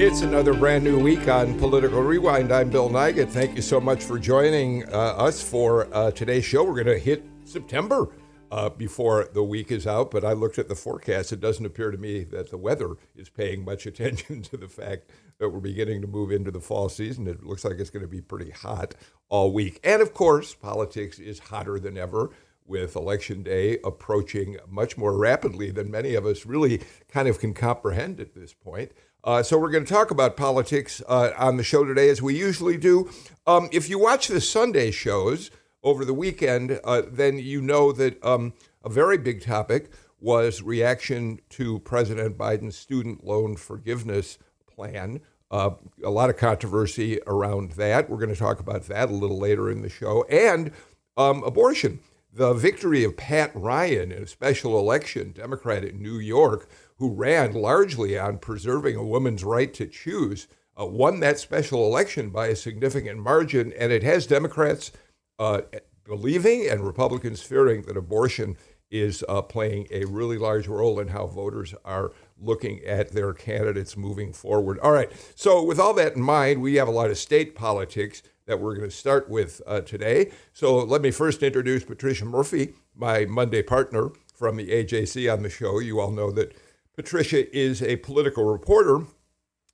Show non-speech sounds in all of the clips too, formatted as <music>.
It's another brand new week on Political Rewind. I'm Bill Nigut. Thank you so much for joining uh, us for uh, today's show. We're going to hit September uh, before the week is out, but I looked at the forecast. It doesn't appear to me that the weather is paying much <laughs> attention to the fact that we're beginning to move into the fall season. It looks like it's going to be pretty hot all week. And of course, politics is hotter than ever with Election Day approaching much more rapidly than many of us really kind of can comprehend at this point. Uh, so we're going to talk about politics uh, on the show today, as we usually do. Um, if you watch the Sunday shows over the weekend, uh, then you know that um, a very big topic was reaction to President Biden's student loan forgiveness plan. Uh, a lot of controversy around that. We're going to talk about that a little later in the show. And um, abortion. The victory of Pat Ryan in a special election, Democrat in New York, who ran largely on preserving a woman's right to choose, uh, won that special election by a significant margin. And it has Democrats uh, believing and Republicans fearing that abortion is uh, playing a really large role in how voters are looking at their candidates moving forward. All right. So, with all that in mind, we have a lot of state politics that we're going to start with uh, today. So, let me first introduce Patricia Murphy, my Monday partner from the AJC on the show. You all know that Patricia is a political reporter,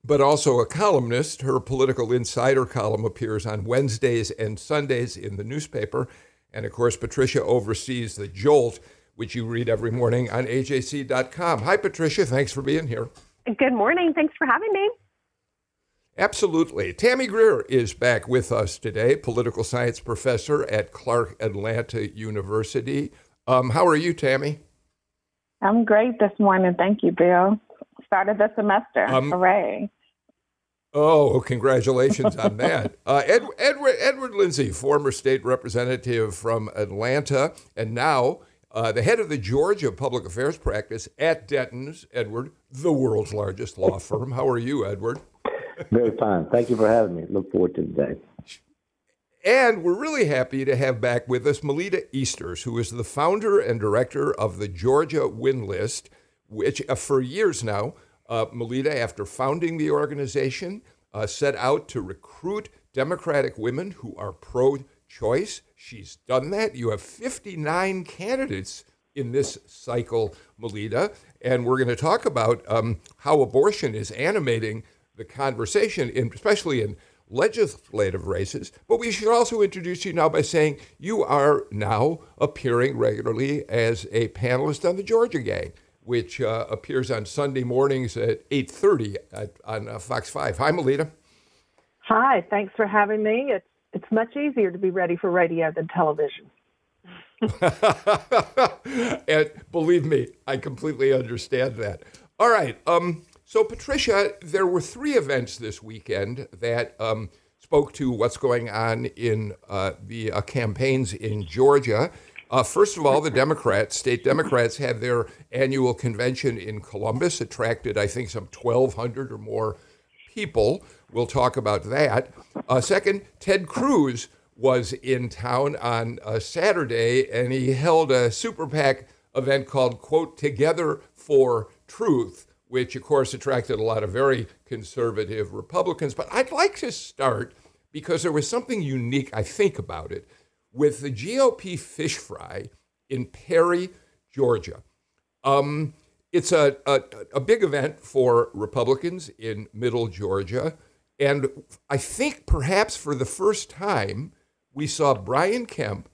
but also a columnist. Her Political Insider column appears on Wednesdays and Sundays in the newspaper. And of course, Patricia oversees the Jolt, which you read every morning on ajc.com. Hi, Patricia. Thanks for being here. Good morning. Thanks for having me. Absolutely. Tammy Greer is back with us today, political science professor at Clark Atlanta University. Um, how are you, Tammy? I'm great this morning. Thank you, Bill. Started the semester. Um, Hooray. Oh, congratulations on that. <laughs> Uh, Ed, Edward, Edward Lindsey, former state representative from Atlanta, and now uh, the head of the Georgia public affairs practice at Dentons, Edward, the world's largest law firm. How are you, Edward? Very fine. Thank you for having me. Look forward to today. And we're really happy to have back with us Melita Easters, who is the founder and director of the Georgia Win List, which uh, for years now, uh, Melita, after founding the organization, uh, set out to recruit Democratic women who are pro choice. She's done that. You have 59 candidates in this cycle, Melita. And we're going to talk about um, how abortion is animating the conversation, in, especially in legislative races. But we should also introduce you now by saying you are now appearing regularly as a panelist on the Georgia Gang, which uh, appears on Sunday mornings at 8:30 on uh, Fox 5. Hi, Melita. Hi. Thanks for having me. It's it's much easier to be ready for radio than television. <laughs> and believe me, I completely understand that. All right. Um, so, Patricia, there were three events this weekend that um, spoke to what's going on in uh, the uh, campaigns in Georgia. Uh, first of all, the Democrats, state Democrats, had their annual convention in Columbus, attracted, I think, some 1,200 or more people. We'll talk about that. Uh, second, Ted Cruz was in town on uh, Saturday, and he held a super PAC event called, quote, Together for Truth which of course attracted a lot of very conservative Republicans. But I'd like to start because there was something unique, I think, about it with the GOP fish fry in Perry, Georgia. Um, it's a, a, a big event for Republicans in middle Georgia. And I think perhaps for the first time, we saw Brian Kemp,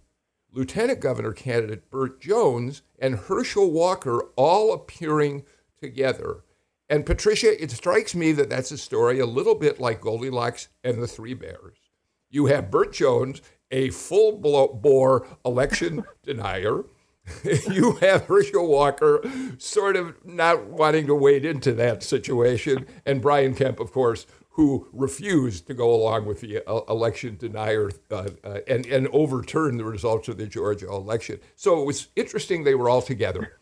Lieutenant Governor candidate Burt Jones, and Herschel Walker all appearing together. And Patricia, it strikes me that that's a story a little bit like Goldilocks and the Three Bears. You have Burt Jones, a full bore election <laughs> denier, <laughs> you have Herschel Walker sort of not wanting to wade into that situation, and Brian Kemp, of course, who refused to go along with the uh, election denier uh, uh, and, and overturn the results of the Georgia election. So it was interesting they were all together.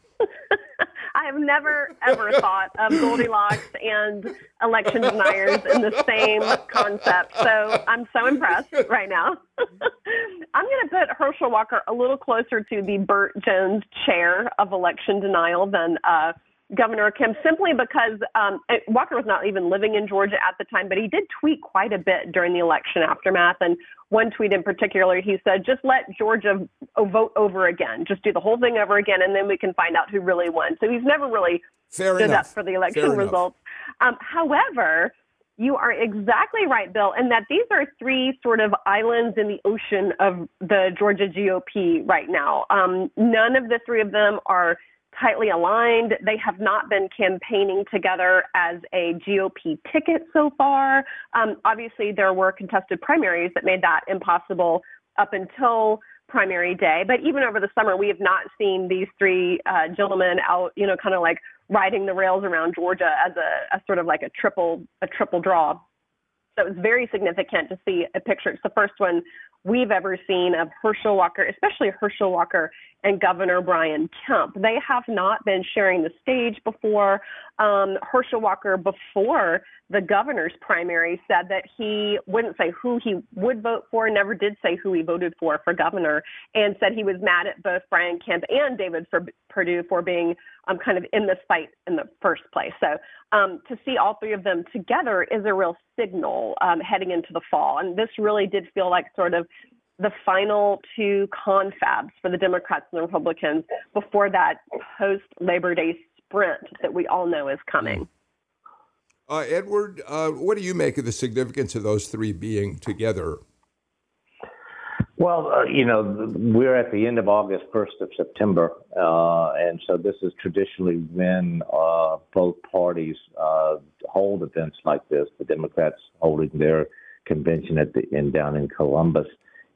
Have never ever thought of Goldilocks and election deniers in the same concept. So I'm so impressed right now. <laughs> I'm going to put Herschel Walker a little closer to the Burt Jones chair of election denial than uh, Governor Kemp simply because um, Walker was not even living in Georgia at the time, but he did tweet quite a bit during the election aftermath. And one tweet in particular, he said, just let Georgia vote over again. Just do the whole thing over again, and then we can find out who really won. So he's never really Fair stood enough. up for the election Fair results. Um, however, you are exactly right, Bill, and that these are three sort of islands in the ocean of the Georgia GOP right now. Um, none of the three of them are tightly aligned. They have not been campaigning together as a GOP ticket so far. Um, obviously, there were contested primaries that made that impossible up until primary day. But even over the summer, we have not seen these three uh, gentlemen out, you know, kind of like riding the rails around Georgia as a, a sort of like a triple a triple draw. So it was very significant to see a picture. It's the first one we've ever seen of Herschel Walker, especially Herschel Walker and Governor Brian Kemp. They have not been sharing the stage before. Um, Herschel Walker, before the governor's primary, said that he wouldn't say who he would vote for, never did say who he voted for for governor, and said he was mad at both Brian Kemp and David for Perdue for being um, kind of in this fight in the first place. So um, to see all three of them together is a real signal um, heading into the fall. And this really did feel like sort of the final two confabs for the Democrats and the Republicans before that post Labor Day sprint that we all know is coming. Uh, Edward, uh, what do you make of the significance of those three being together? Well, uh, you know, we're at the end of August, 1st of September, uh, and so this is traditionally when uh, both parties uh, hold events like this. The Democrats holding their convention at the in down in Columbus,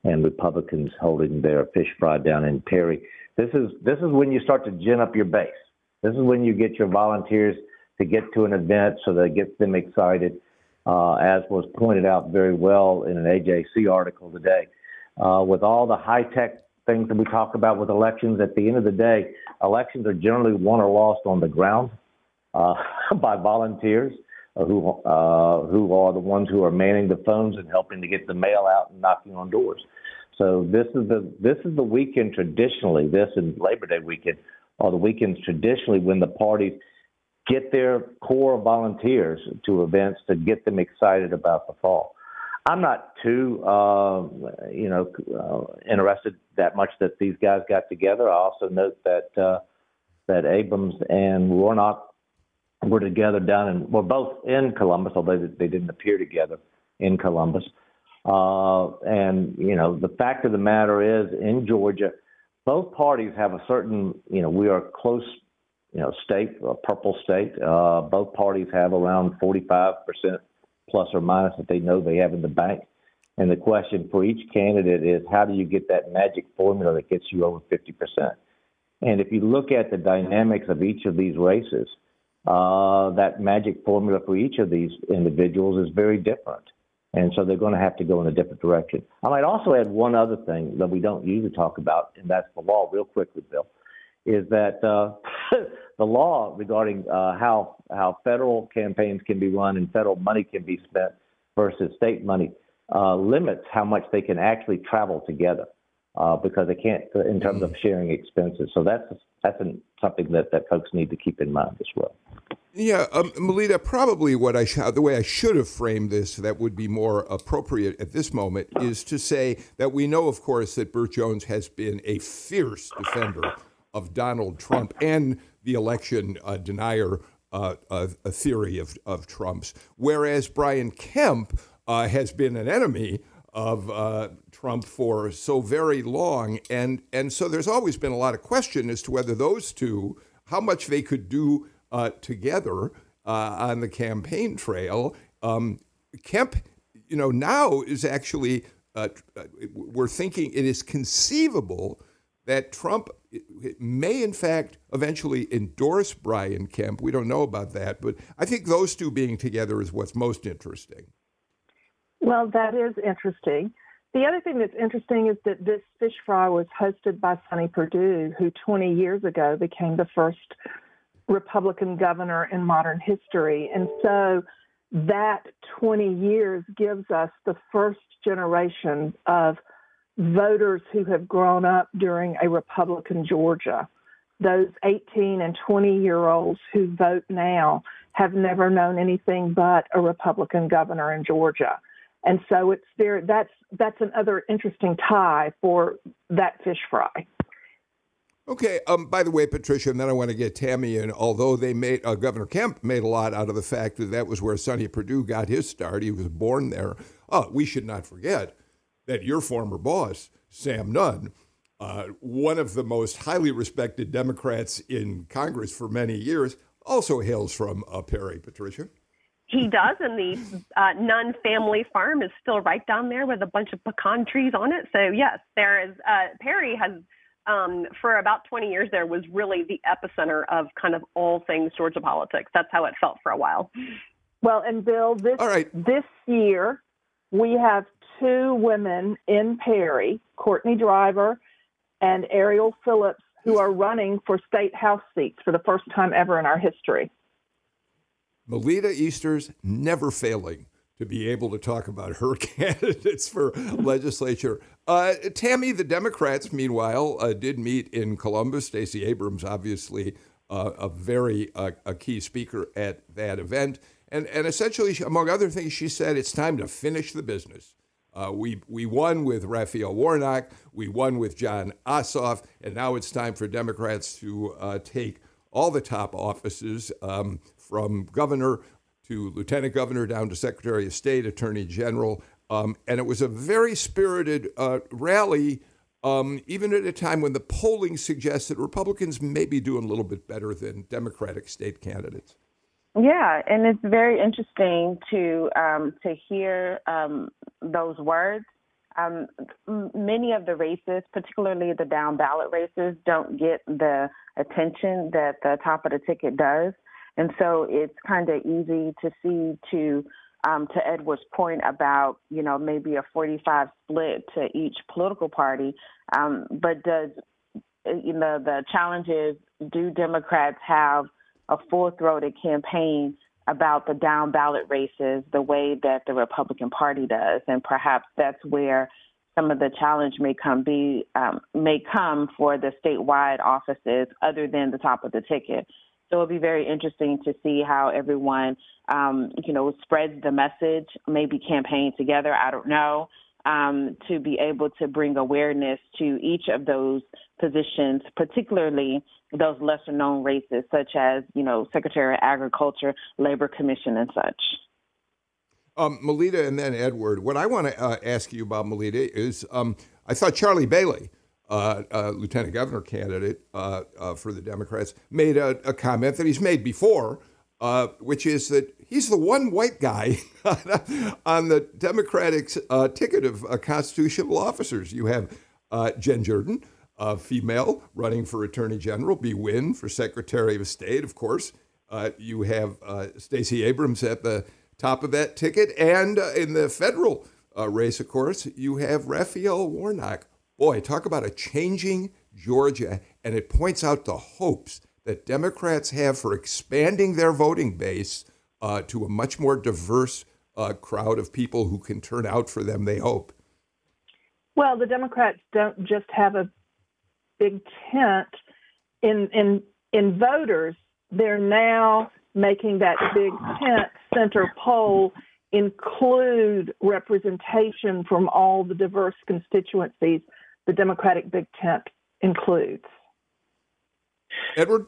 and Republicans holding their fish fry down in Perry. This is this is when you start to gin up your base. This is when you get your volunteers to get to an event so that it gets them excited. Uh, as was pointed out very well in an AJC article today, uh, with all the high tech things that we talk about with elections, at the end of the day, elections are generally won or lost on the ground uh, <laughs> by volunteers who uh, who are the ones who are manning the phones and helping to get the mail out and knocking on doors. So this is the this is the weekend traditionally. This and Labor Day weekend are the weekends traditionally when the parties get their core volunteers to events to get them excited about the fall. I'm not too, uh, you know, uh, interested that much that these guys got together. I also note that uh, that Abrams and Warnock were together down and were both in Columbus, although they didn't appear together in Columbus. Uh, and, you know, the fact of the matter is in Georgia, both parties have a certain, you know, we are close, you know, state, a purple state. Uh, both parties have around 45% plus or minus that they know they have in the bank. And the question for each candidate is how do you get that magic formula that gets you over 50%? And if you look at the dynamics of each of these races, uh, that magic formula for each of these individuals is very different. And so they're going to have to go in a different direction. I might also add one other thing that we don't usually talk about, and that's the law, real quickly, Bill, is that uh, <laughs> the law regarding uh, how how federal campaigns can be run and federal money can be spent versus state money uh, limits how much they can actually travel together uh, because they can't in terms mm-hmm. of sharing expenses. So that's that's an, something that, that folks need to keep in mind as well. Yeah, um, Melita, probably what I sh- the way I should have framed this that would be more appropriate at this moment is to say that we know, of course, that Burt Jones has been a fierce defender of Donald Trump and the election uh, denier uh, uh, theory of, of Trump's, whereas Brian Kemp uh, has been an enemy of uh, Trump for so very long, and and so there's always been a lot of question as to whether those two, how much they could do uh, together uh, on the campaign trail. Um, Kemp, you know, now is actually uh, we're thinking it is conceivable that Trump may, in fact, eventually endorse Brian Kemp. We don't know about that, but I think those two being together is what's most interesting. Well, that is interesting. The other thing that's interesting is that this fish fry was hosted by Sonny Perdue, who 20 years ago became the first Republican governor in modern history. And so that 20 years gives us the first generation of voters who have grown up during a Republican Georgia. Those 18 and 20 year olds who vote now have never known anything but a Republican governor in Georgia. And so it's there. That's that's another interesting tie for that fish fry. Okay. Um, by the way, Patricia, and then I want to get Tammy in. Although they made uh, Governor Kemp made a lot out of the fact that that was where Sonny Perdue got his start. He was born there. Oh, we should not forget that your former boss, Sam Nunn, uh, one of the most highly respected Democrats in Congress for many years, also hails from uh, Perry. Patricia. He does, and the uh, Nunn family farm is still right down there with a bunch of pecan trees on it. So yes, there is. Uh, Perry has, um, for about 20 years, there was really the epicenter of kind of all things Georgia politics. That's how it felt for a while. Well, and Bill, this all right. this year we have two women in Perry, Courtney Driver and Ariel Phillips, who are running for state house seats for the first time ever in our history. Melita Easters never failing to be able to talk about her <laughs> candidates for legislature. Uh, Tammy, the Democrats, meanwhile, uh, did meet in Columbus. Stacey Abrams, obviously, uh, a very uh, a key speaker at that event. And, and essentially, among other things, she said it's time to finish the business. Uh, we, we won with Raphael Warnock, we won with Jon Ossoff, and now it's time for Democrats to uh, take all the top offices um, from governor to lieutenant governor down to secretary of state, attorney general. Um, and it was a very spirited uh, rally, um, even at a time when the polling suggests that Republicans may be doing a little bit better than Democratic state candidates. Yeah, and it's very interesting to um, to hear um, those words. Um, many of the races, particularly the down ballot races, don't get the attention that the top of the ticket does, and so it's kind of easy to see to um, to Edward's point about you know maybe a 45 split to each political party, um, but does you know the challenge is do Democrats have a full throated campaign about the down ballot races the way that the Republican Party does, and perhaps that's where some of the challenge may come be um, may come for the statewide offices other than the top of the ticket. So it'll be very interesting to see how everyone, um, you know, spreads the message, maybe campaign together. I don't know um, to be able to bring awareness to each of those positions, particularly those lesser known races, such as, you know, Secretary of Agriculture, Labor Commission, and such. Um, Melita and then Edward. What I want to uh, ask you about Melita is um, I thought Charlie Bailey, lieutenant governor candidate uh, uh, for the Democrats, made a, a, comment that he's made before, uh, which is that he's the one white guy <laughs> on the Democratic ticket of constitutional officers. You have Jen Jordan, uh, female running for Attorney General, Bee Nguyen for Secretary of State, of course. Uh, you have uh, Stacey Abrams at the top of that ticket. And uh, in the federal uh, race, of course, you have Raphael Warnock. Boy, talk about a changing Georgia. And it points out the hopes that Democrats have for expanding their voting base uh, to a much more diverse crowd of people who can turn out for them, they hope. Well, the Democrats don't just have a big tent in in in voters, they're now making that big tent center poll include representation from all the diverse constituencies the Democratic big tent includes. Edward,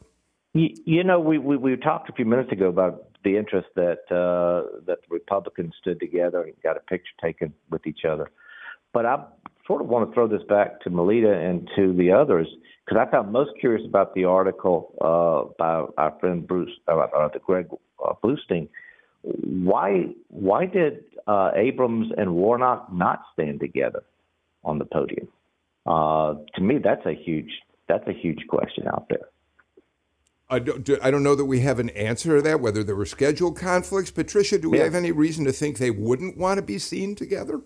you, you know, we, we, we talked a few minutes ago about the interest that uh, that the Republicans stood together and got a picture taken with each other. But I sort of want to throw this back to Melita and to the others because I found most curious about the article uh, by our friend Bruce, uh, uh, the Greg uh, Bluestein. Why why did uh, Abrams and Warnock not stand together on the podium? Uh, to me, that's a huge that's a huge question out there. I don't, I don't know that we have an answer to that, whether there were schedule conflicts. Patricia, do we Yeah. have any reason to think they wouldn't want to be seen together?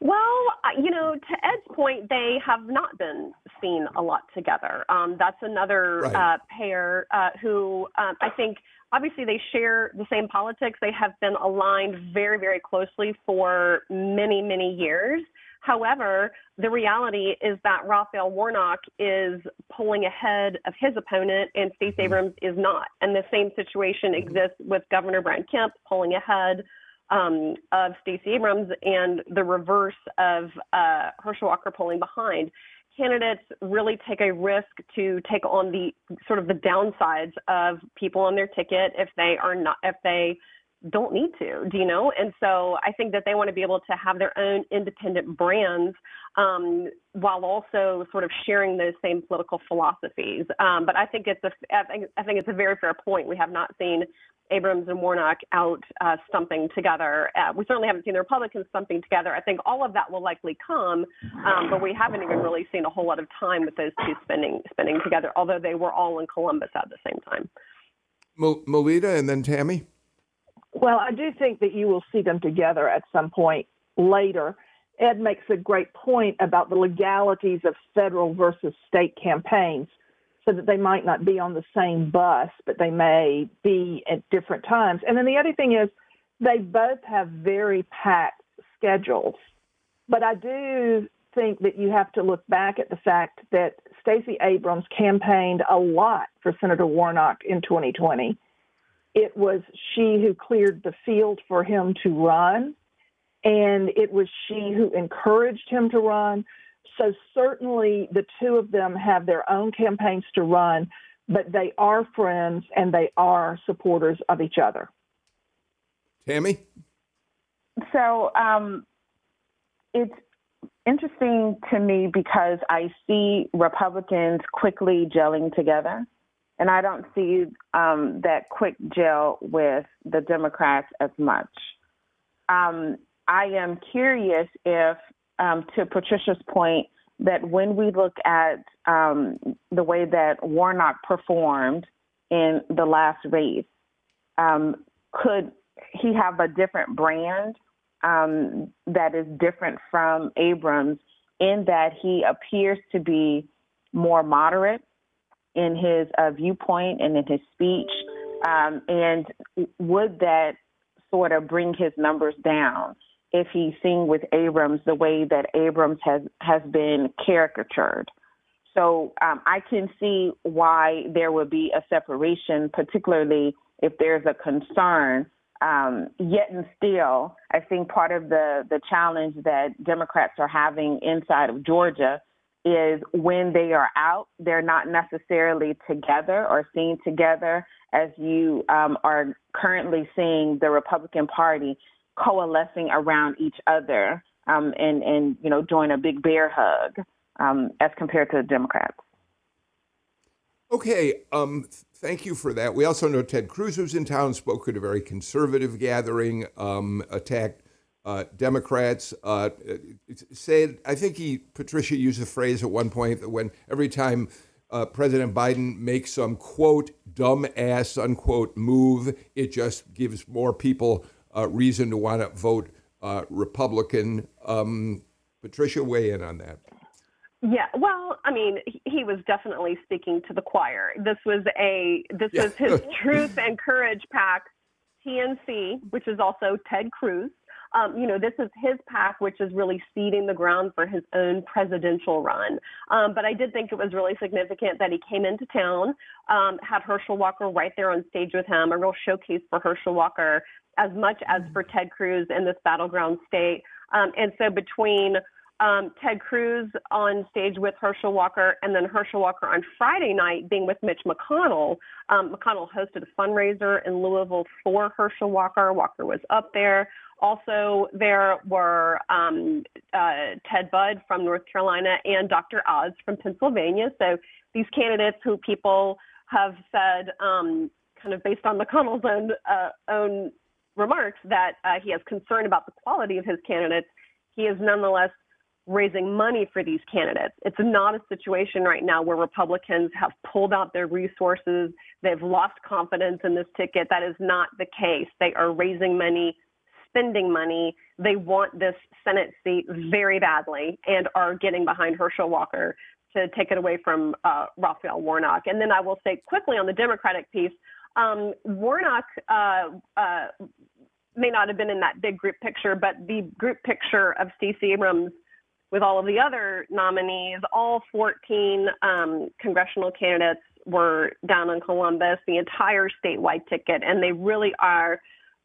Well, uh, you know, to Ed's point, they have not been seen a lot together. Um, that's another Right. uh, pair uh, who um, I think obviously they share the same politics. They have been aligned very, very closely for many, many years. However, the reality is that Raphael Warnock is pulling ahead of his opponent and Stacey Abrams is not. And the same situation exists with Governor Brian Kemp pulling ahead um, of Stacey Abrams and the reverse of uh, Herschel Walker pulling behind. Candidates really take a risk to take on the sort of the downsides of people on their ticket if they are not if they don't need to, do you know? And so I think that they want to be able to have their own independent brands um, while also sort of sharing those same political philosophies. Um, but I think it's a I think, I think it's a very fair point. We have not seen Abrams and Warnock out uh, stumping together. Uh, we certainly haven't seen the Republicans stumping together. I think all of that will likely come, um, but we haven't even really seen a whole lot of time with those two spending spending together. Although they were all in Columbus at the same time. Melita and then Tammy? Well, I do think that you will see them together at some point later. Ed makes a great point about the legalities of federal versus state campaigns, so that they might not be on the same bus, but they may be at different times. And then the other thing is, they both have very packed schedules. But I do think that you have to look back at the fact that Stacey Abrams campaigned a lot for Senator Warnock in 2020 it was she who cleared the field for him to run, and it was she who encouraged him to run. So, certainly, the two of them have their own campaigns to run, but they are friends and they are supporters of each other. Tammy? So um, it's interesting to me because I see Republicans quickly gelling together, and I don't see um, that quick gel with the Democrats as much. Um, I am curious if, um, to Patricia's point, that when we look at um, the way that Warnock performed in the last race, um, could he have a different brand um, that is different from Abrams in that he appears to be more moderate in his uh, viewpoint and in his speech? Um, and would that sort of bring his numbers down if he's seen with Abrams the way that Abrams has, has been caricatured? So um, I can see why there would be a separation, particularly if there's a concern. Um, yet and still, I think part of the, the challenge that Democrats are having inside of Georgia is when they are out, they're not necessarily together or seen together as you um, are currently seeing the Republican Party coalescing around each other um, and, and, you know, doing a big bear hug um, as compared to the Democrats. Okay, um, th- thank you for that. We also know Ted Cruz was in town, spoke at a very conservative gathering, um, attacked uh, Democrats. Uh, said, I think he, Patricia used the phrase at one point that when every time uh, President Biden makes some quote dumb ass unquote move, it just gives more people uh, reason to want to vote uh, Republican. Um, Patricia, weigh in on that. Yeah, well, I mean, he- was definitely speaking to the choir. This was a this Yeah. was his <laughs> Truth and Courage PAC, TNC, which is also Ted Cruz. Um, you know, this is his PAC, which is really seeding the ground for his own presidential run. Um, but I did think it was really significant that he came into town, um, had Herschel Walker right there on stage with him, a real showcase for Herschel Walker, as much as for Ted Cruz in this battleground state. Um, and so between um, Ted Cruz on stage with Herschel Walker, and then Herschel Walker on Friday night being with Mitch McConnell. Um, McConnell hosted a fundraiser in Louisville for Herschel Walker. Walker was up there. Also, there were um, uh, Ted Budd from North Carolina and Dr. Oz from Pennsylvania. So these candidates who people have said, um, kind of based on McConnell's own uh, own remarks, that uh, he has concern about the quality of his candidates. He is nonetheless raising money for these candidates. It's not a situation right now where Republicans have pulled out their resources, they've lost confidence in this ticket. That is not the case. They are raising money, spending money. They want this Senate seat very badly and are getting behind Herschel Walker to take it away from uh, Raphael Warnock. And then I will say quickly on the Democratic piece, um, Warnock uh, uh, may not have been in that big group picture, but the group picture of Stacey Abrams with all of the other nominees, all 14 um, congressional candidates were down in Columbus, the entire statewide ticket, and they really are,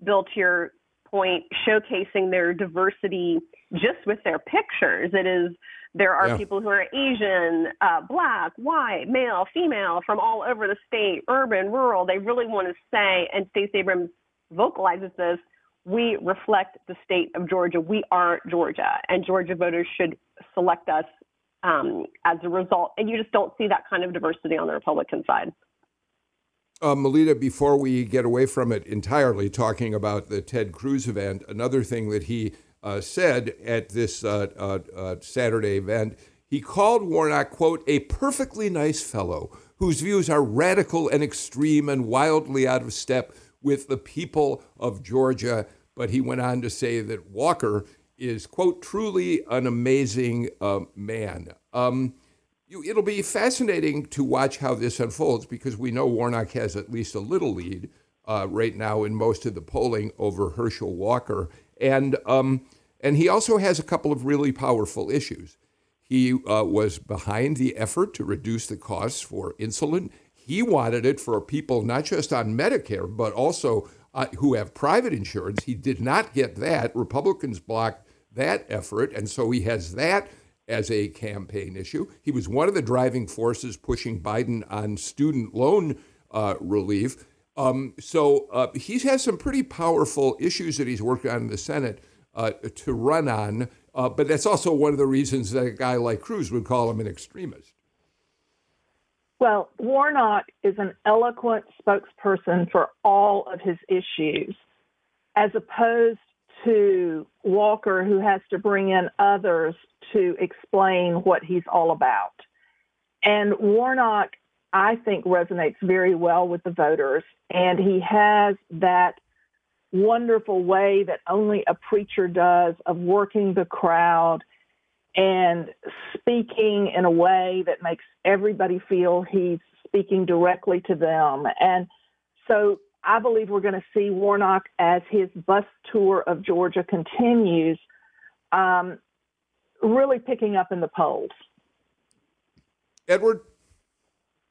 to your point, showcasing their diversity just with their pictures. It is there are yeah. people who are Asian, uh, black, white, male, female from all over the state, urban, rural. They really want to say, and Stacey Abrams vocalizes this we reflect the state of Georgia. We are Georgia, and Georgia voters should select us um, as a result. And you just don't see that kind of diversity on the Republican side. Uh, Melita, before we get away from it entirely, talking about the Ted Cruz event, another thing that he uh, said at this uh, uh, uh Saturday event, he called Warnock, quote, a perfectly nice fellow whose views are radical and extreme and wildly out of step with the people of Georgia. But he went on to say that Walker is, quote, truly an amazing uh, man. Um, you, it'll be fascinating to watch how this unfolds because we know Warnock has at least a little lead uh, right now in most of the polling over Herschel Walker. And, um, and he also has a couple of really powerful issues. He uh, was behind the effort to reduce the costs for insulin. He wanted it for people not just on Medicare, but also uh, who have private insurance. He did not get that. Republicans blocked that effort, and so he has that as a campaign issue. He was one of the driving forces pushing Biden on student loan uh, relief. Um, so uh, he has some pretty powerful issues that he's worked on in the Senate uh, to run on. Uh, but that's also one of the reasons that a guy like Cruz would call him an extremist. Well, Warnock is an eloquent spokesperson for all of his issues, as opposed to Walker, who has to bring in others to explain what he's all about. And Warnock, I think, resonates very well with the voters, and he has that wonderful way that only a preacher does of working the crowd and speaking in a way that makes everybody feel he's speaking directly to them. And so I believe we're going to see Warnock as his bus tour of Georgia continues, um, really picking up in the polls. Edward?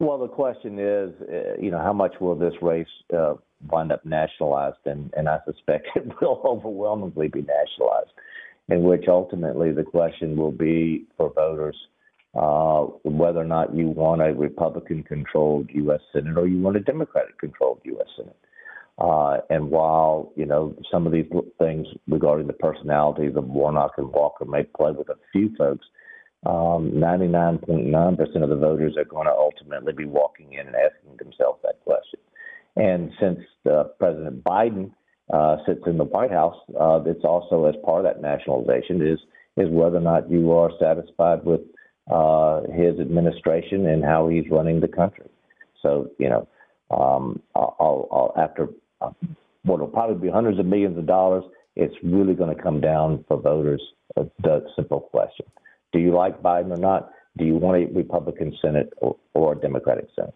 Well, the question is, uh, you know, how much will this race uh, wind up nationalized? And, and I suspect <laughs> it will overwhelmingly be nationalized in which ultimately the question will be for voters uh, whether or not you want a Republican controlled U.S. Senate or you want a Democratic controlled U.S. Senate. Uh, and while, you know, some of these things regarding the personalities of Warnock and Walker may play with a few folks, um, 99.9% of the voters are going to ultimately be walking in and asking themselves that question. And since uh, President Biden uh, sits in the White House, uh, it's also as part of that nationalization is is whether or not you are satisfied with uh, his administration and how he's running the country. So you know, um, I'll, I'll, after uh, what will probably be hundreds of millions of dollars, it's really going to come down for voters. A, simple question: Do you like Biden or not? Do you want a Republican Senate or, or a Democratic Senate?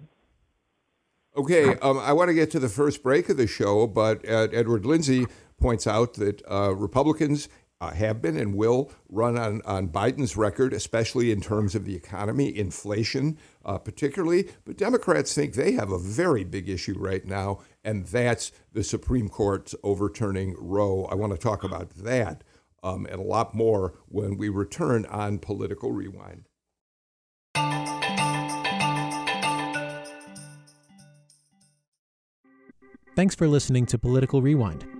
Okay, um, I want to get to the first break of the show, but uh, Edward Lindsey points out that uh, Republicans uh, have been and will run on, on Biden's record, especially in terms of the economy, inflation, uh, particularly. But Democrats think they have a very big issue right now, and that's the Supreme Court's overturning Roe. I want to talk about that um, and a lot more when we return on Political Rewind. Thanks for listening to Political Rewind.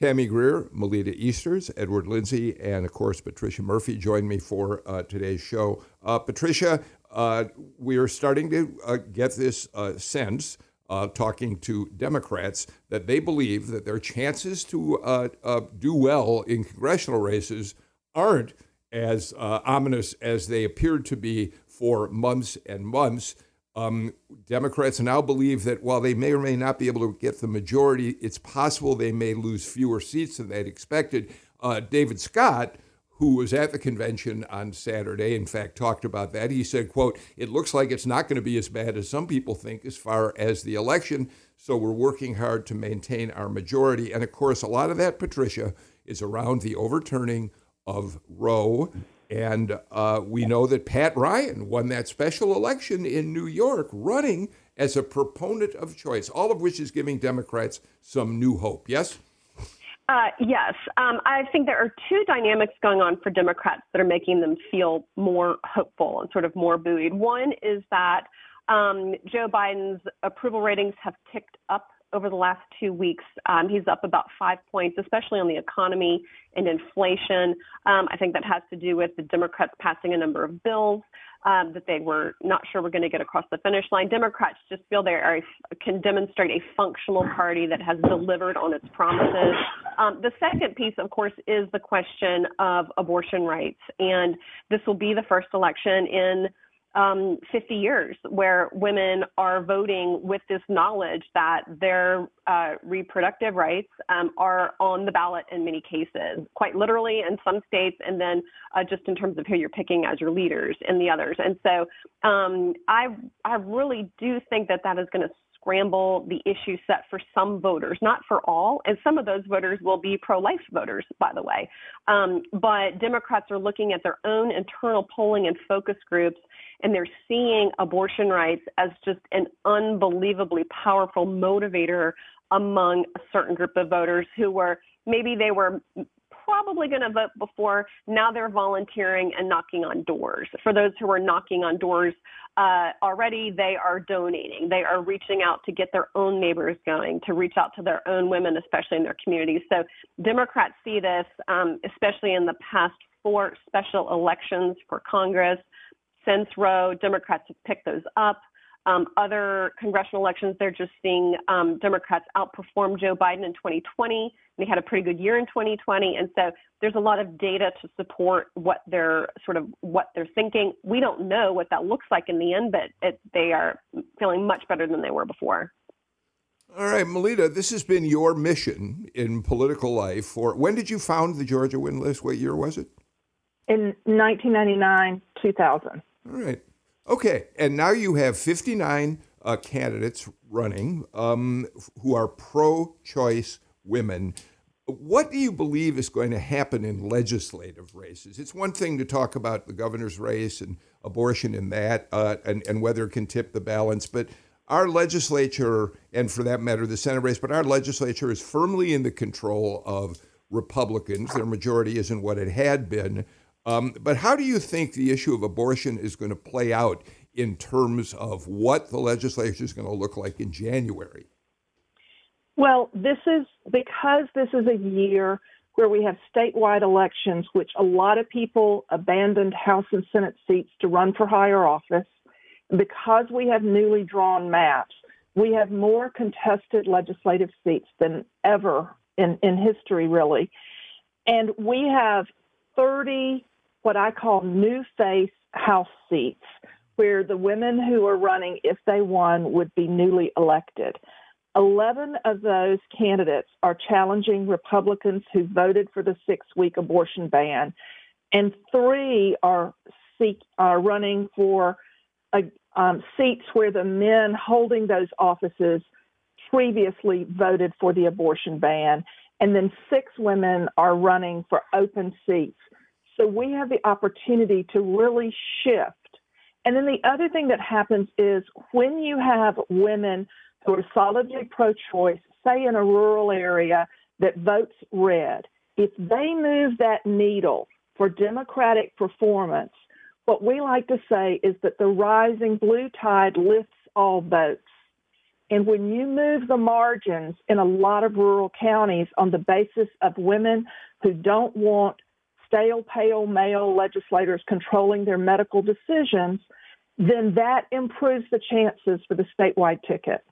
Tammy Greer, Melita Easters, Edward Lindsey, and of course Patricia Murphy joined me for uh, today's show. Uh, Patricia, uh, we are starting to uh, get this uh, sense, uh, talking to Democrats, that they believe that their chances to do well in congressional races aren't as ominous as they appeared to be for months and months. Um, Democrats now believe that while they may or may not be able to get the majority, it's possible they may lose fewer seats than they'd expected. Uh, David Scott, who was at the convention on Saturday, in fact, talked about that. He said, quote, it looks like it's not going to be as bad as some people think as far as the election. So we're working hard to maintain our majority. And of course, a lot of that, Patricia, is around the overturning of Roe and uh, we know that Pat Ryan won that special election in New York, running as a proponent of choice, all of which is giving Democrats some new hope. Yes? Uh, yes. Um, I think there are two dynamics going on for Democrats that are making them feel more hopeful and sort of more buoyed. One is that um, Joe Biden's approval ratings have ticked up over the last two weeks. Um, he's up about five points, especially on the economy and inflation. Um, I think that has to do with the Democrats passing a number of bills um, that they were not sure were going to get across the finish line. Democrats just feel they are, can demonstrate a functional party that has delivered on its promises. Um, the second piece, of course, is the question of abortion rights. And this will be the first election in um, 50 years where women are voting with this knowledge that their uh, reproductive rights um, are on the ballot in many cases, quite literally in some states, and then uh, just in terms of who you're picking as your leaders in the others. And so um, I, I really do think that that is going to scramble the issue set for some voters, not for all. And some of those voters will be pro life voters, by the way. Um, but Democrats are looking at their own internal polling and focus groups, and they're seeing abortion rights as just an unbelievably powerful motivator among a certain group of voters who were maybe they were probably going to vote before. Now they're volunteering and knocking on doors. For those who are knocking on doors uh, already, they are donating. They are reaching out to get their own neighbors going, to reach out to their own women, especially in their communities. So Democrats see this, um, especially in the past four special elections for Congress. Since Roe, Democrats have picked those up. Um, other congressional elections, they're just seeing um, Democrats outperform Joe Biden in 2020. They had a pretty good year in 2020, and so there's a lot of data to support what they're sort of what they're thinking. We don't know what that looks like in the end, but it, they are feeling much better than they were before. All right, Melita, this has been your mission in political life. For when did you found the Georgia Win List? What year was it? In 1999, 2000. All right. Okay, and now you have 59 uh, candidates running um, who are pro choice women. What do you believe is going to happen in legislative races? It's one thing to talk about the governor's race and abortion in that, uh, and, and whether it can tip the balance, but our legislature, and for that matter, the Senate race, but our legislature is firmly in the control of Republicans. Their majority isn't what it had been. Um, but how do you think the issue of abortion is going to play out in terms of what the legislature is going to look like in January? Well, this is because this is a year where we have statewide elections, which a lot of people abandoned House and Senate seats to run for higher office. Because we have newly drawn maps, we have more contested legislative seats than ever in, in history, really. And we have 30 what I call new face House seats, where the women who are running, if they won, would be newly elected. 11 of those candidates are challenging Republicans who voted for the six week abortion ban, and three are, seek, are running for a, um, seats where the men holding those offices previously voted for the abortion ban, and then six women are running for open seats so we have the opportunity to really shift. And then the other thing that happens is when you have women who are solidly pro choice, say in a rural area that votes red, if they move that needle for Democratic performance, what we like to say is that the rising blue tide lifts all boats. And when you move the margins in a lot of rural counties on the basis of women who don't want stale, pale male legislators controlling their medical decisions, then that improves the chances for the statewide ticket.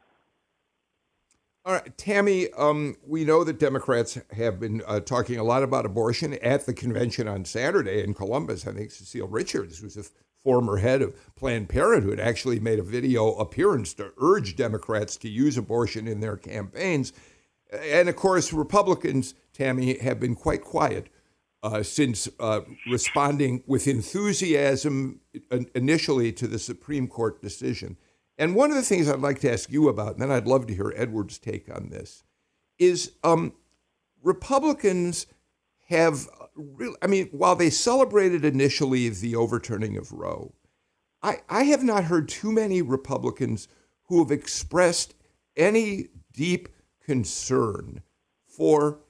All right, Tammy, um, we know that Democrats have been uh, talking a lot about abortion at the convention on Saturday in Columbus. I think Cecile Richards, who's a former head of Planned Parenthood, actually made a video appearance to urge Democrats to use abortion in their campaigns. And of course, Republicans, Tammy, have been quite quiet uh, since uh, responding with enthusiasm initially to the Supreme Court decision. And one of the things I'd like to ask you about, and then I'd love to hear Edward's take on this, is um, Republicans have, really, I mean, while they celebrated initially the overturning of Roe, I, I have not heard too many Republicans who have expressed any deep concern for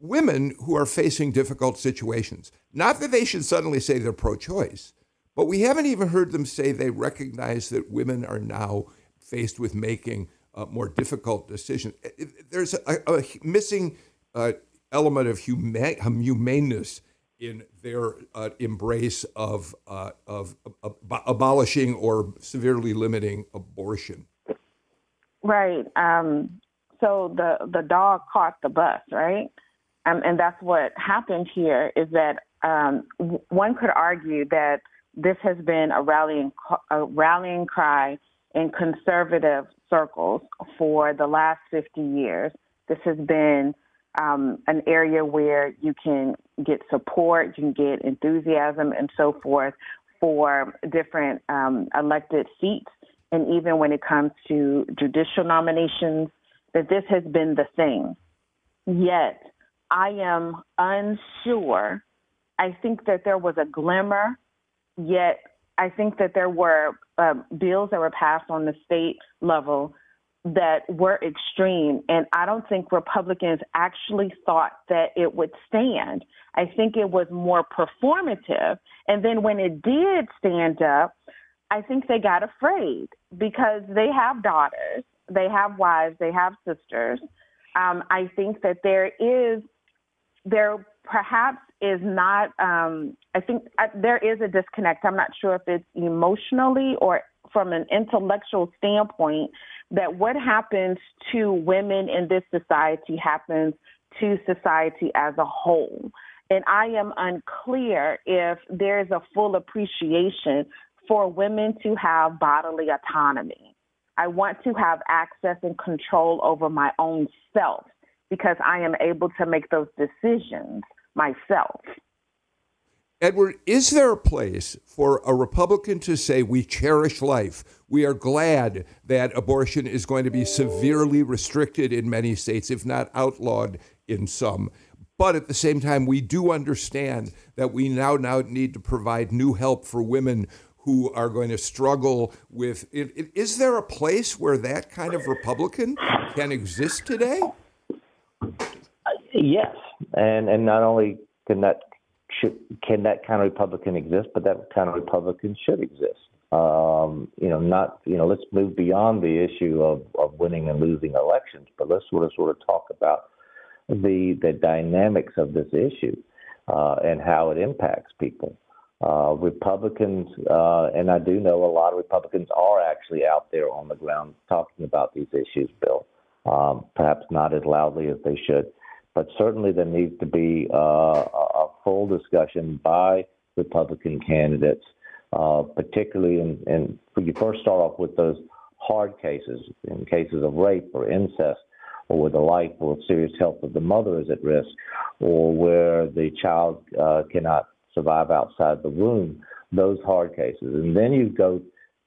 women who are facing difficult situations. Not that they should suddenly say they're pro choice, but we haven't even heard them say they recognize that women are now faced with making uh, more difficult decisions. There's a, a missing uh, element of huma- humaneness in their uh, embrace of, uh, of abolishing or severely limiting abortion. Right. Um, so the the dog caught the bus, right? Um, and that's what happened here. Is that um, one could argue that this has been a rallying a rallying cry in conservative circles for the last 50 years. This has been um, an area where you can get support, you can get enthusiasm, and so forth for different um, elected seats. And even when it comes to judicial nominations, that this has been the thing. Yet, I am unsure. I think that there was a glimmer Yet, I think that there were um, bills that were passed on the state level that were extreme. And I don't think Republicans actually thought that it would stand. I think it was more performative. And then when it did stand up, I think they got afraid because they have daughters, they have wives, they have sisters. Um, I think that there is, there perhaps is not um, i think uh, there is a disconnect. I'm not sure if it's emotionally or from an intellectual standpoint that what happens to women in this society happens to society as a whole. And i am unclear if there is a full appreciation for women to have bodily autonomy. I want to have access and control over my own self because i am able to make those decisions myself. Edward, is there a place for a Republican to say, we cherish life? We are glad that abortion is going to be severely restricted in many states, if not outlawed in some. But at the same time, we do understand that we now, now need to provide new help for women who are going to struggle with it. Is there a place where that kind of Republican can exist today? Yes, and and not only can that should, can that kind of Republican exist, but that kind of Republican should exist. Um, you know, not you know, let's move beyond the issue of, of winning and losing elections, but let's sort of sort of talk about the the dynamics of this issue uh, and how it impacts people. Uh, Republicans, uh, and I do know a lot of Republicans are actually out there on the ground talking about these issues, Bill. Um, perhaps not as loudly as they should but certainly there needs to be uh, a full discussion by Republican candidates, uh, particularly in, in when you first start off with those hard cases, in cases of rape or incest, or where the life or serious health of the mother is at risk, or where the child uh, cannot survive outside the womb, those hard cases. And then you go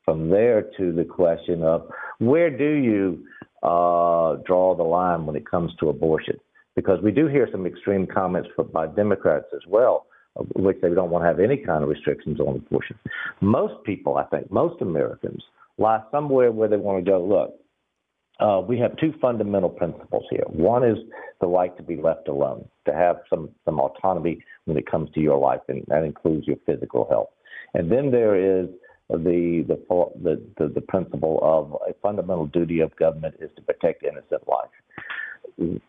from there to the question of where do you uh, draw the line when it comes to abortion? because we do hear some extreme comments from, by Democrats as well, which they don't want to have any kind of restrictions on abortion. Most people, I think, most Americans lie somewhere where they want to go. Look, uh, we have two fundamental principles here. One is the right to be left alone, to have some some autonomy when it comes to your life, and that includes your physical health. And then there is the the the the, the principle of a fundamental duty of government is to protect innocent life.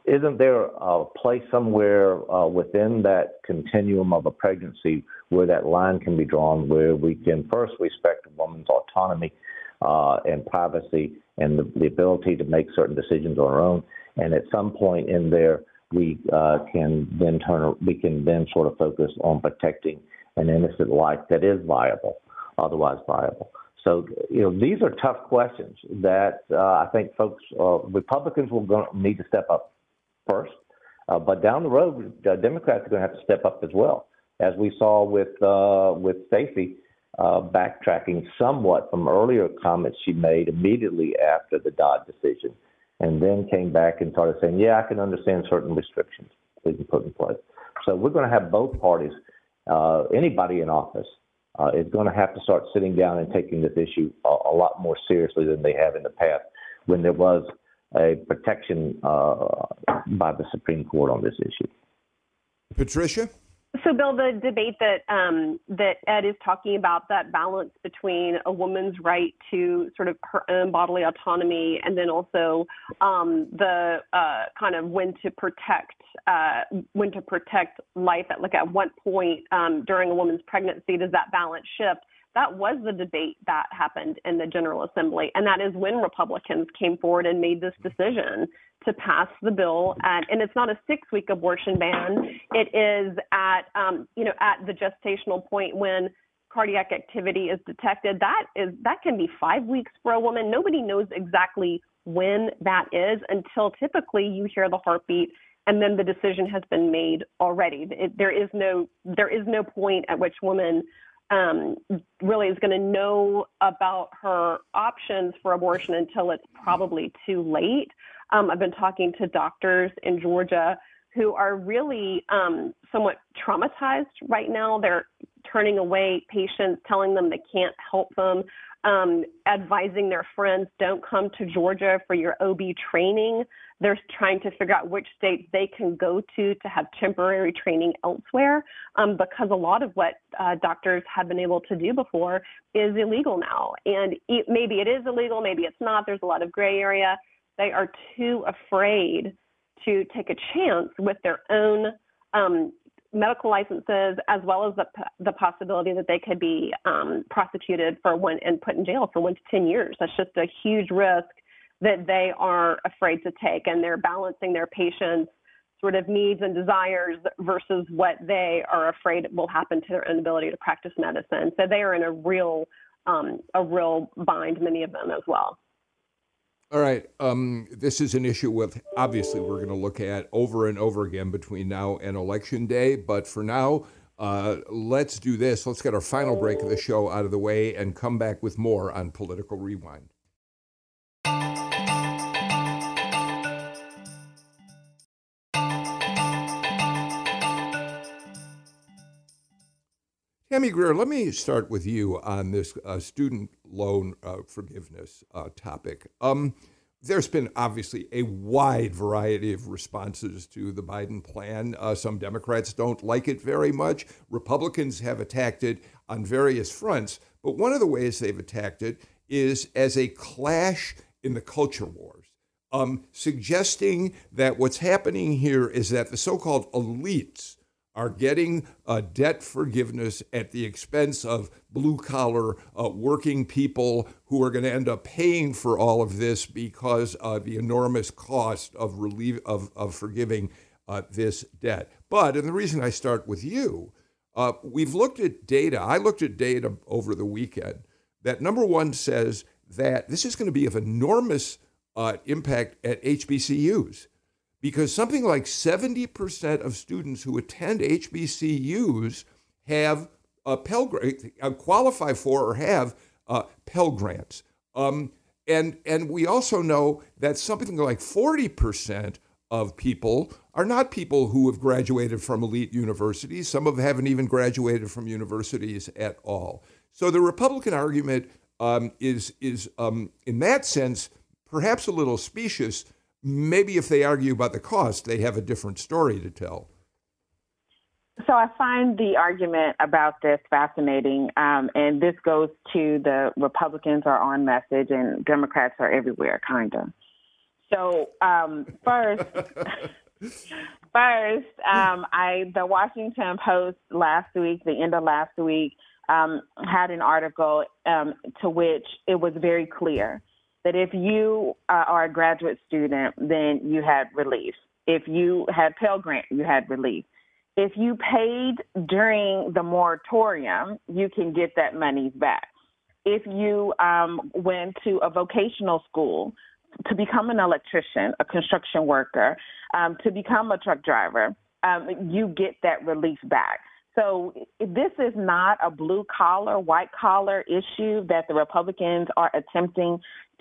Isn't there a place somewhere uh, within that continuum of a pregnancy where that line can be drawn, where we can first respect a woman's autonomy uh, and privacy and the, the, ability to make certain decisions on her own, and at some point in there, we uh, can then turn we can then sort of focus on protecting an innocent life that is viable otherwise viable. So, you know, these are tough questions that uh, I think folks, uh, Republicans will need to step up first. Uh, but down the road, uh, Democrats are going to have to step up as well, as we saw with uh, with Stacey uh, backtracking somewhat from earlier comments she made immediately after the Dobbs decision, and then came back and started saying, "Yeah, I can understand certain restrictions we can put in place." So we're going to have both parties, anybody in office, uh, is going to have to start sitting down and taking this issue a, a, lot more seriously than they have in the past when there was a protection uh, by the Supreme Court on this issue. Patricia? So, Bill, the debate that um, that Ed is talking about, that balance between a woman's right to sort of her own bodily autonomy, and then also um, the uh, kind of when to protect uh, when to protect life. At like at what point um, during a woman's pregnancy does that balance shift? That was the debate that happened in the General Assembly, and that is when Republicans came forward and made this decision to pass the bill at, and it's not a six-week abortion ban. It is at, um, you know, at the gestational point when cardiac activity is detected. That is that can be five weeks for a woman. Nobody knows exactly when that is until typically you hear the heartbeat and then the decision has been made already. It, there is no there is no point at which woman um, really is going to know about her options for abortion until it's probably too late. Um, I've been talking to doctors in Georgia who are really um, somewhat traumatized right now. They're turning away patients, telling them they can't help them, um, advising their friends, don't come to Georgia for your OB training. They're trying to figure out which states they can go to to have temporary training elsewhere um, because a lot of what uh, doctors have been able to do before is illegal now. And it, maybe it is illegal, maybe it's not. There's a lot of gray area they are too afraid to take a chance with their own um, medical licenses, as well as the, the possibility that they could be um, prosecuted for one and put in jail for one to 10 years. That's just a huge risk that they are afraid to take, and they're balancing their patients' sort of needs and desires versus what they are afraid will happen to their own ability to practice medicine. So they are in a real, um, a real bind, many of them as well. All right. Um, this is an issue with obviously we're going to look at over and over again between now and election day. But for now, uh, let's do this. Let's get our final break of the show out of the way and come back with more on Political Rewind. Tammy Greer, let me start with you on this uh, student loan uh, forgiveness uh, topic. Um, there's been obviously a wide variety of responses to the Biden plan. Uh, some Democrats don't like it very much. Republicans have attacked it on various fronts. But one of the ways they've attacked it is as a clash in the culture wars, um, suggesting that what's happening here is that the so called elites are getting uh, debt forgiveness at the expense of blue collar uh, working people who are going to end up paying for all of this because of the enormous cost of relief of, of forgiving uh, this debt. But, and the reason I start with you, uh, we've looked at data. I looked at data over the weekend that number one says that this is going to be of enormous uh, impact at HBCUs because something like 70% of students who attend HBCUs have a Pell uh, qualify for or have uh, Pell Grants. Um, and, and we also know that something like 40% of people are not people who have graduated from elite universities. Some of them haven't even graduated from universities at all. So the Republican argument um, is, is um, in that sense, perhaps a little specious maybe if they argue about the cost, they have a different story to tell. So I find the argument about this fascinating, um, and this goes to the Republicans are on message and Democrats are everywhere, kind of. So um, first, <laughs> first, um, I the Washington Post last week, the end of last week, um, had an article um, to which it was very clear that if you uh, are a graduate student, then you had relief. If you had Pell Grant, you had relief. If you paid during the moratorium, you can get that money back. If you um, went to a vocational school to become an electrician, a construction worker, um, to become a truck driver, um, you get that relief back. So this is not a blue collar, white collar issue that the Republicans are attempting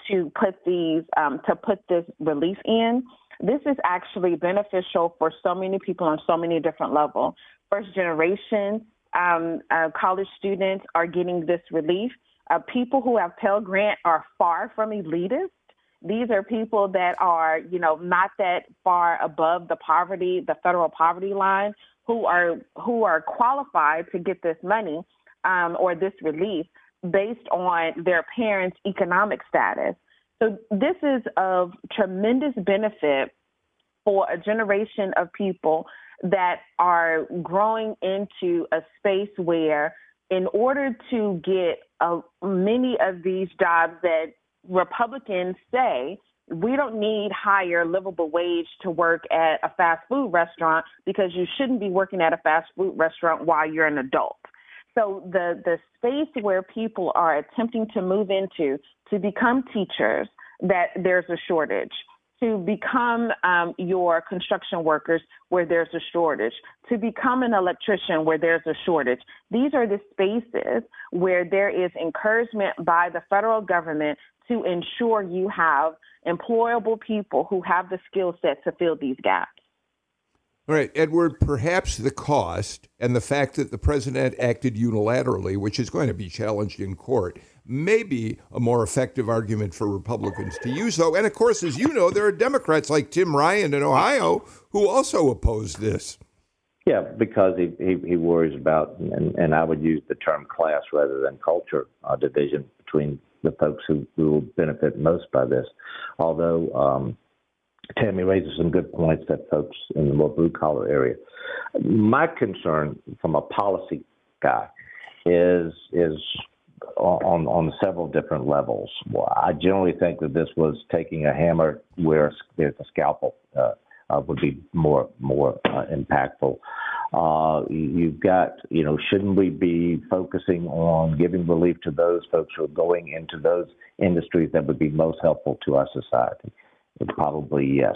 to put these um, to put this relief in. This is actually beneficial for so many people on so many different levels. First generation um, uh, college students are getting this relief. Uh, people who have Pell Grant are far from elitist. These are people that are, you know, not that far above the poverty, the federal poverty line, who are who are qualified to get this money um, or this relief based on their parents' economic status. So this is of tremendous benefit for a generation of people that are growing into a space where in order to get uh, many of these jobs that Republicans say we don't need higher livable wage to work at a fast food restaurant because you shouldn't be working at a fast food restaurant while you're an adult. So the the space where people are attempting to move into to become teachers, that there's a shortage. To become um, your construction workers where there's a shortage, to become an electrician where there's a shortage. These are the spaces where there is encouragement by the federal government to ensure you have employable people who have the skill set to fill these gaps. All right, Edward, perhaps the cost and the fact that the president acted unilaterally, which is going to be challenged in court, may be a more effective argument for Republicans to use, though. And of course, as you know, there are Democrats like Tim Ryan in Ohio who also oppose this. Yeah, because he, he, he worries about, and, and I would use the term class rather than culture uh, division between the folks who, who will benefit most by this. Although um, Tammy raises some good points that folks in the more blue collar area. My concern from a policy guy is is on on several different levels. I generally think that this was taking a hammer where there's a scalpel uh, uh, would be more more uh, impactful. Uh, you've got, you know, shouldn't we be focusing on giving relief to those folks who are going into those industries that would be most helpful to our society? Probably yes.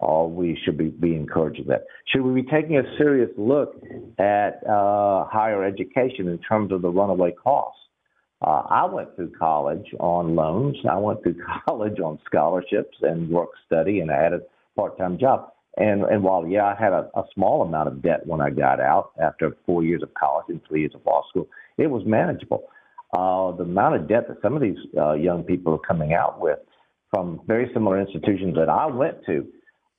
All we should be, be encouraging that. Should we be taking a serious look at uh, higher education in terms of the runaway costs? Uh, I went through college on loans. I went through <laughs> college on scholarships and work study, and I had a part-time job. And and while yeah, I had a, a small amount of debt when I got out after four years of college and three years of law school, it was manageable. Uh, the amount of debt that some of these uh, young people are coming out with from very similar institutions that I went to,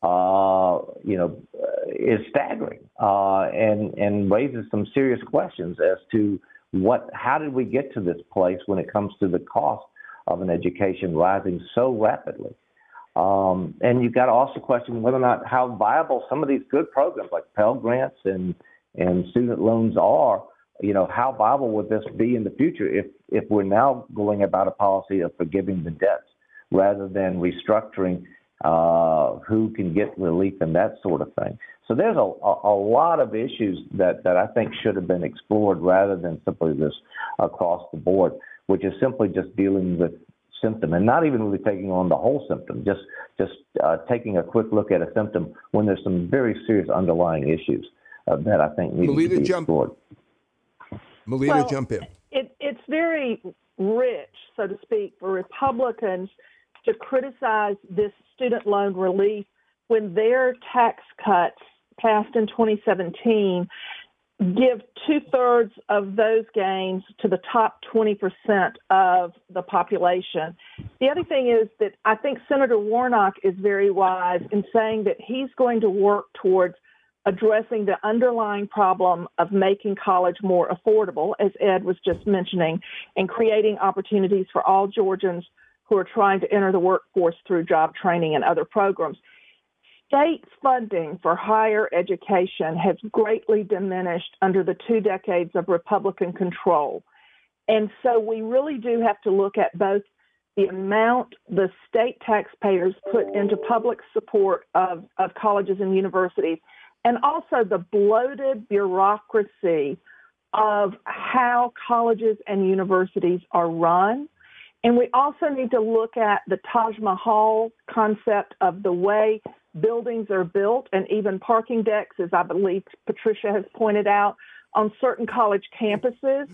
uh, you know, is staggering uh, and and raises some serious questions as to what how did we get to this place when it comes to the cost of an education rising so rapidly. Um, and you've got to also question whether or not how viable some of these good programs like Pell Grants and and student loans are. You know, how viable would this be in the future if if we're now going about a policy of forgiving the debts rather than restructuring uh, who can get relief and that sort of thing. So there's a, a, a, lot of issues that, that I think should have been explored rather than simply this across the board, which is simply just dealing with symptom and not even really taking on the whole symptom, just just uh, taking a quick look at a symptom when there's some very serious underlying issues uh, that I think need Melita, to be jump, explored. Melita, well, jump in. It, it's very rich, so to speak, for Republicans to criticize this student loan relief when their tax cuts passed in 2017 give two thirds of those gains to the top 20% of the population. The other thing is that I think Senator Warnock is very wise in saying that he's going to work towards addressing the underlying problem of making college more affordable, as Ed was just mentioning, and creating opportunities for all Georgians who are trying to enter the workforce through job training and other programs. State funding for higher education has greatly diminished under the two decades of Republican control. And so we really do have to look at both the amount the state taxpayers put into public support of, of colleges and universities and also the bloated bureaucracy of how colleges and universities are run. And we also need to look at the Taj Mahal concept of the way buildings are built and even parking decks, as I believe Patricia has pointed out, on certain college campuses.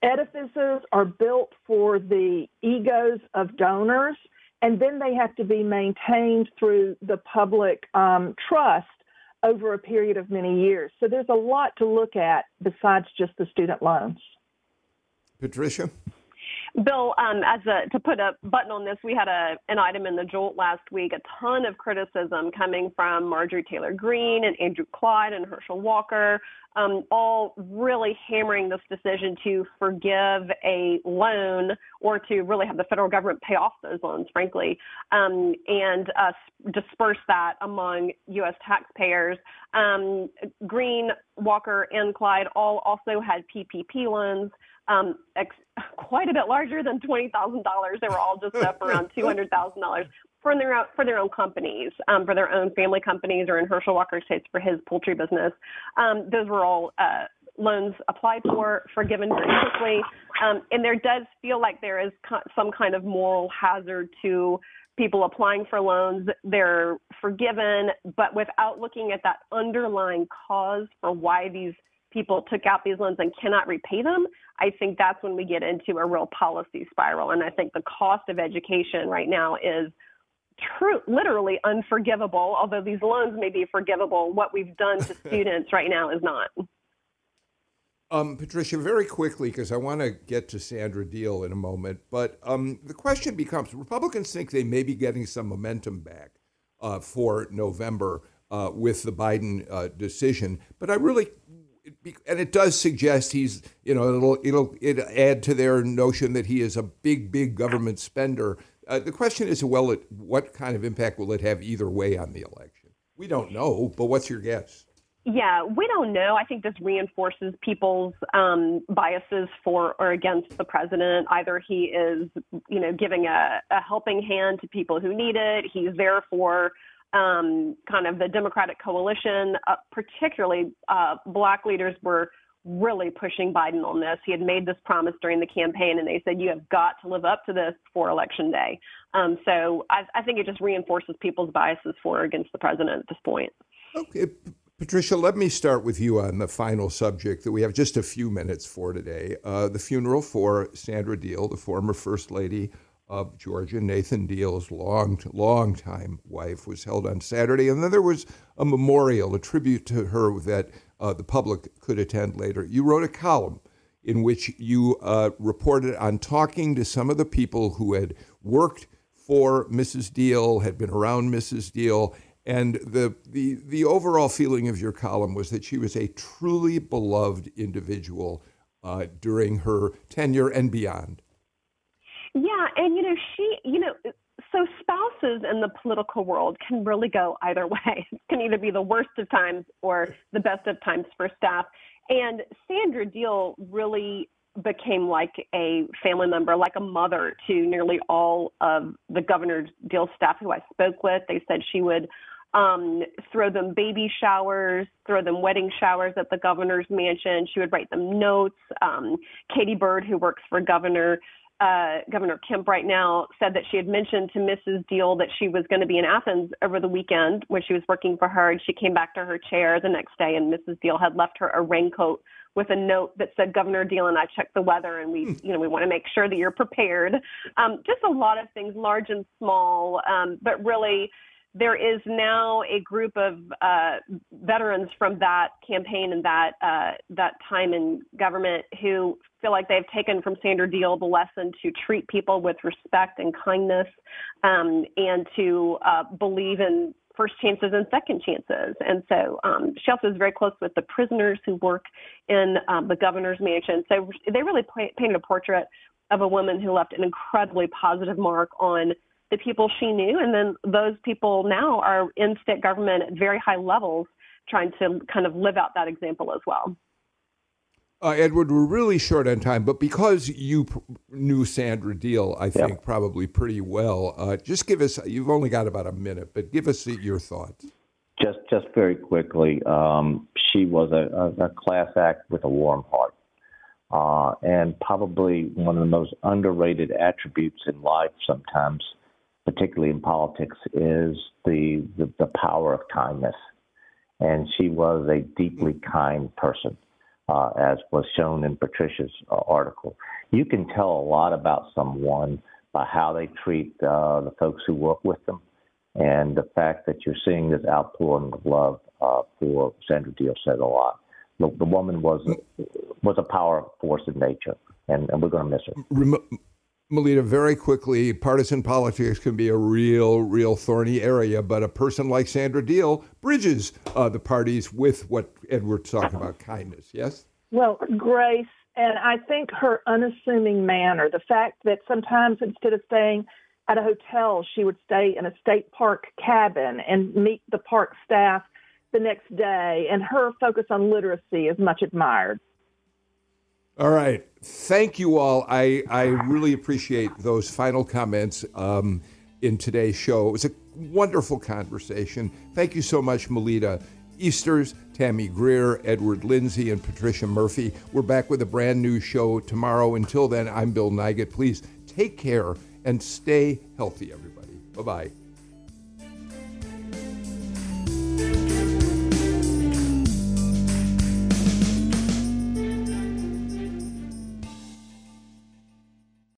Edifices are built for the egos of donors, and then they have to be maintained through the public um, trust over a period of many years. So there's a lot to look at besides just the student loans. Patricia? Bill, um, as a, to put a button on this, we had a, an item in the Jolt last week, a ton of criticism coming from Marjorie Taylor Greene and Andrew Clyde and Herschel Walker, um, all really hammering this decision to forgive a loan or to really have the federal government pay off those loans, frankly, um, and uh, disperse that among U.S. taxpayers. Um, Greene, Walker, and Clyde all also had PPP loans um, ex- <laughs> quite a bit larger than twenty thousand dollars. They were all just up <laughs> around two hundred thousand dollars for their own, for their own companies, um, for their own family companies, or in Herschel Walker's case for his poultry business. Um, those were all uh, loans applied for, forgiven very quickly, um, and there does feel like there is co- some kind of moral hazard to people applying for loans. They're forgiven, but without looking at that underlying cause for why these people took out these loans and cannot repay them, I think that's when we get into a real policy spiral. And I think the cost of education right now is true, literally unforgivable. Although these loans may be forgivable, what we've done to <laughs> students right now is not. Um, Patricia, very quickly, because I want to get to Sandra Deal in a moment, but um, the question becomes Republicans think they may be getting some momentum back uh, for November uh, with the Biden uh, decision, but I really and it does suggest he's, you know, it'll it'll it add to their notion that he is a big, big government spender. Uh, the question is, well, it, what kind of impact will it have either way on the election? We don't know, but what's your guess? Yeah, we don't know. I think this reinforces people's um, biases for or against the president. Either he is, you know, giving a, a helping hand to people who need it. He's there for um, kind of the Democratic coalition, uh, particularly uh, black leaders were really pushing Biden on this. He had made this promise during the campaign, and they said, You have got to live up to this for election day. Um, so I, I, think it just reinforces people's biases for or against the president at this point. Okay. Patricia, let me start with you on the final subject that we have just a few minutes for today uh, the funeral for Sandra Deal, the former First Lady of Georgia. Nathan Deal's long, long time wife was held on Saturday, and then there was a memorial, a tribute to her that uh, the public could attend later. You wrote a column in which you uh, reported on talking to some of the people who had worked for Mrs. Deal, had been around Mrs. Deal, and the, the, the overall feeling of your column was that she was a truly beloved individual uh, during her tenure and beyond. Yeah, and you know, she, you know, so spouses in the political world can really go either <laughs> way. It can either be the worst of times or the best of times for staff. And Sandra Deal really became like a family member, like a mother to nearly all of the Governor Deal staff who I spoke with. They said she would um, throw them baby showers, throw them wedding showers at the governor's mansion. She would write them notes. Um, Katie Bird, who works for Governor uh, Governor Kemp right now said that she had mentioned to Mrs. Deal that she was going to be in Athens over the weekend when she was working for her, and she came back to her chair the next day, and Mrs. Deal had left her a raincoat with a note that said, "Governor Deal and I checked the weather, and we, hmm. you know, we want to make sure that you're prepared." Um, just a lot of things, large and small, um, but really there is now a group of uh, veterans from that campaign and that uh, that time in government who feel like they've taken from Sandra Deal the lesson to treat people with respect and kindness, um, and to uh, believe in first chances and second chances. And so um, she also is very close with the prisoners who work in um, the governor's mansion. So they really painted a portrait of a woman who left an incredibly positive mark on the people she knew. And then those people now are in state government at very high levels trying to kind of live out that example as well. Uh, Edward, we're really short on time, but because you pr- knew Sandra Deal, I think yep. probably pretty well, uh, just give us. You've only got about a minute, but give us your thoughts. Just, just very quickly, um, she was a, a, a, class act with a warm heart, uh, and probably one of the most underrated attributes in life. Sometimes, particularly in politics, is the, the, the power of kindness, and she was a deeply kind person uh, as was shown in Patricia's uh, article. You can tell a lot about someone by how they treat uh, the folks who work with them, and the fact that you're seeing this outpouring of love uh, for Sandra Deal said a lot. The, woman was was a power force in nature, and, and we're going to miss her. Melita, very quickly, partisan politics can be a real, real thorny area, but a person like Sandra Deal bridges uh, the parties with what Edward's talking about kindness, yes? Well, grace, and I think her unassuming manner, the fact that sometimes instead of staying at a hotel, she would stay in a state park cabin and meet the park staff the next day, and her focus on literacy is much admired. All right. Thank you all. I, I really appreciate those final comments um, in today's show. It was a wonderful conversation. Thank you so much, Melita Easters, Tammy Greer, Edward Lindsey, and Patricia Murphy. We're back with a brand new show tomorrow. Until then, I'm Bill Nigut. Please take care and stay healthy, everybody. Bye bye.